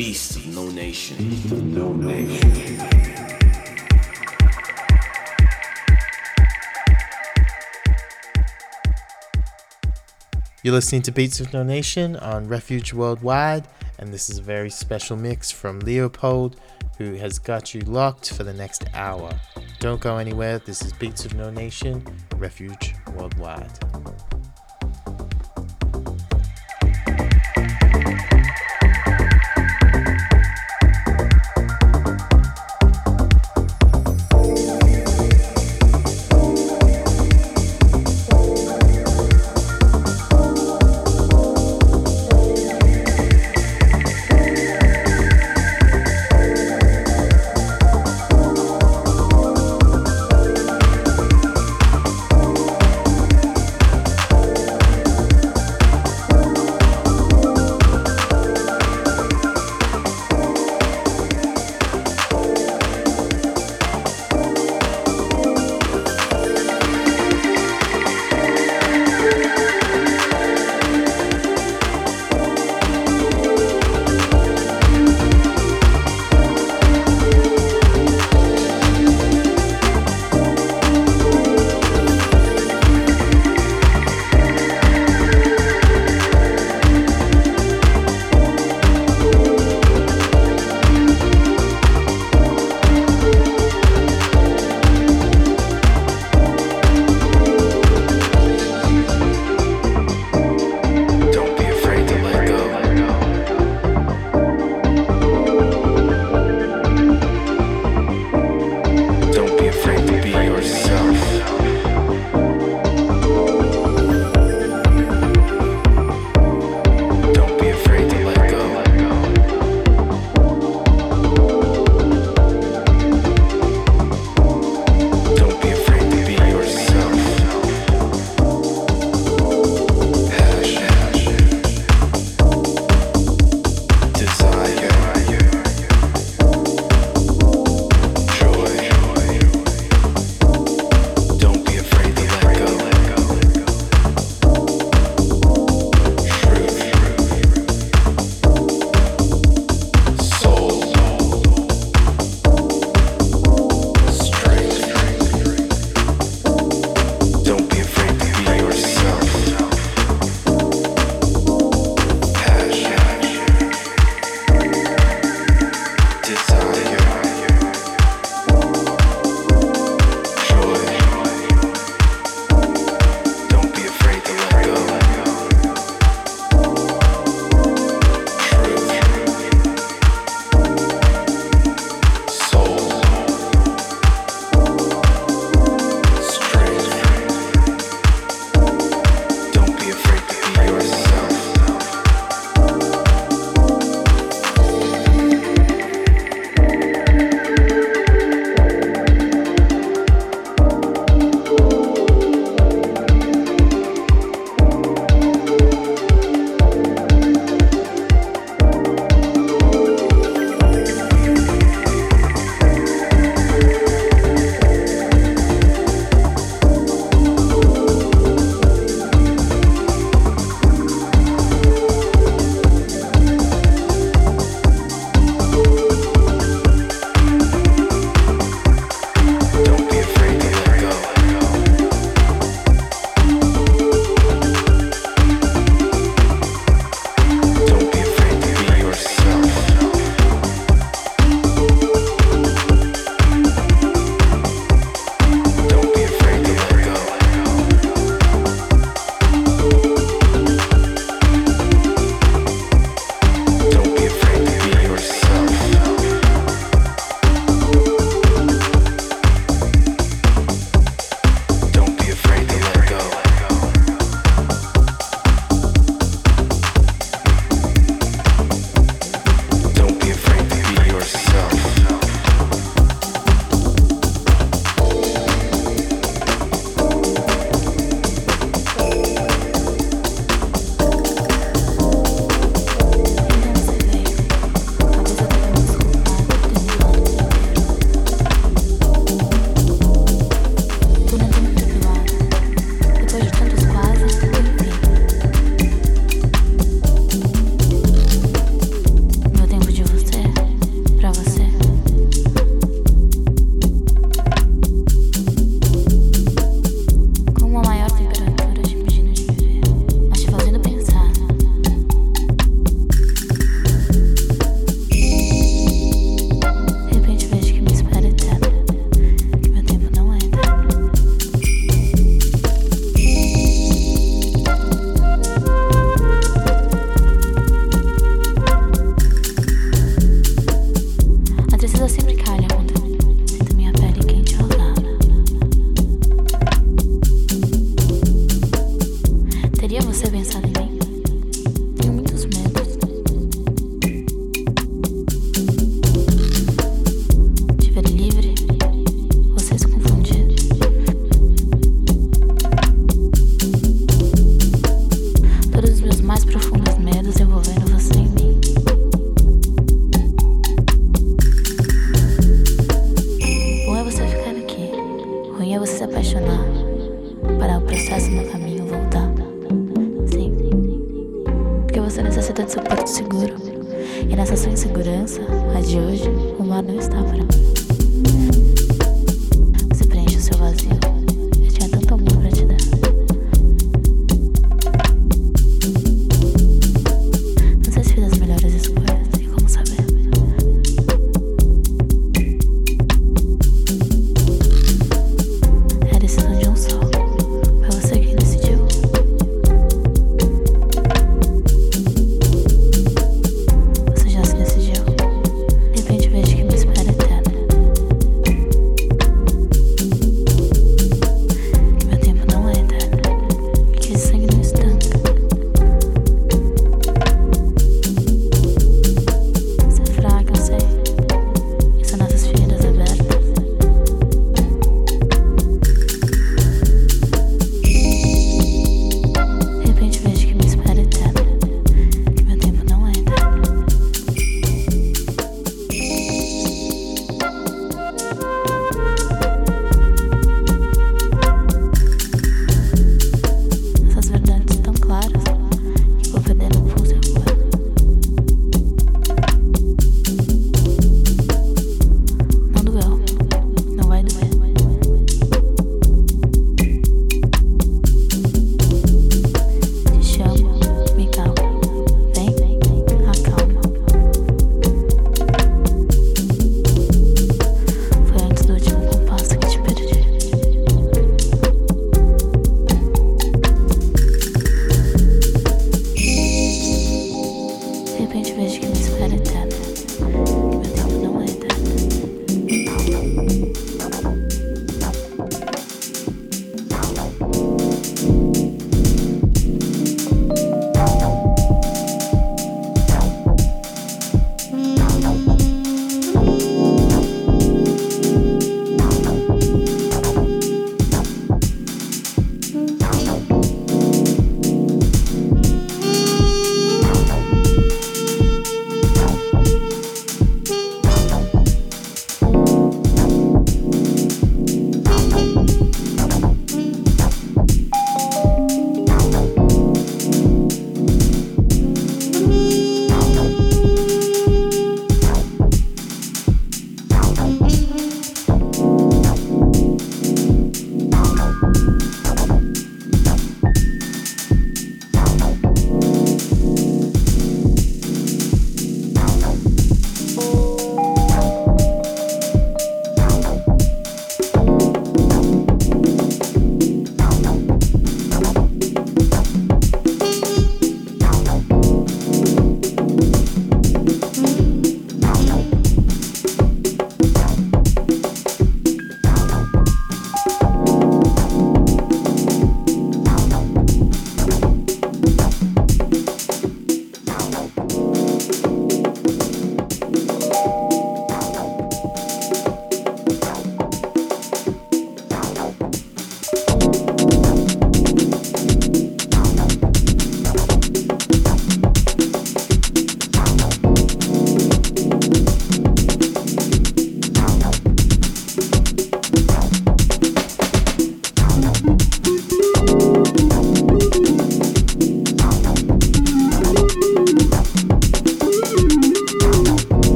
Beast of No Nation. No Nation. You're listening to Beats of No Nation on Refuge Worldwide, and this is a very special mix from Leopold, who has got you locked for the next hour. Don't go anywhere. This is Beats of No Nation, Refuge Worldwide.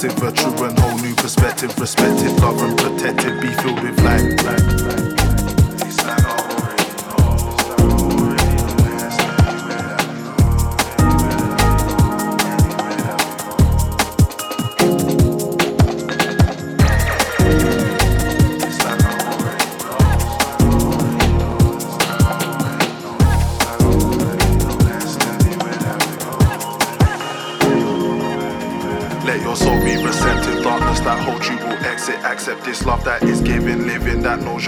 perspective, a true a whole new perspective. Respected, governed, protected, be filled with light. light, light.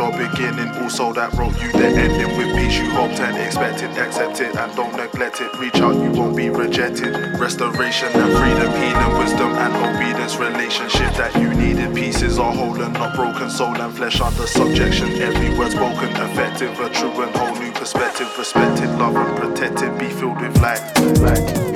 your beginning. Also, that wrote you the ending with peace you hoped and expected. Accept it and don't neglect it. Reach out, you won't be rejected. Restoration and freedom, healing, wisdom and obedience. Relationship that you needed. Pieces are whole and not broken. Soul and flesh under subjection. Every word spoken, effective. A true and whole new perspective. Respected, loved and protected. Be filled with light. light.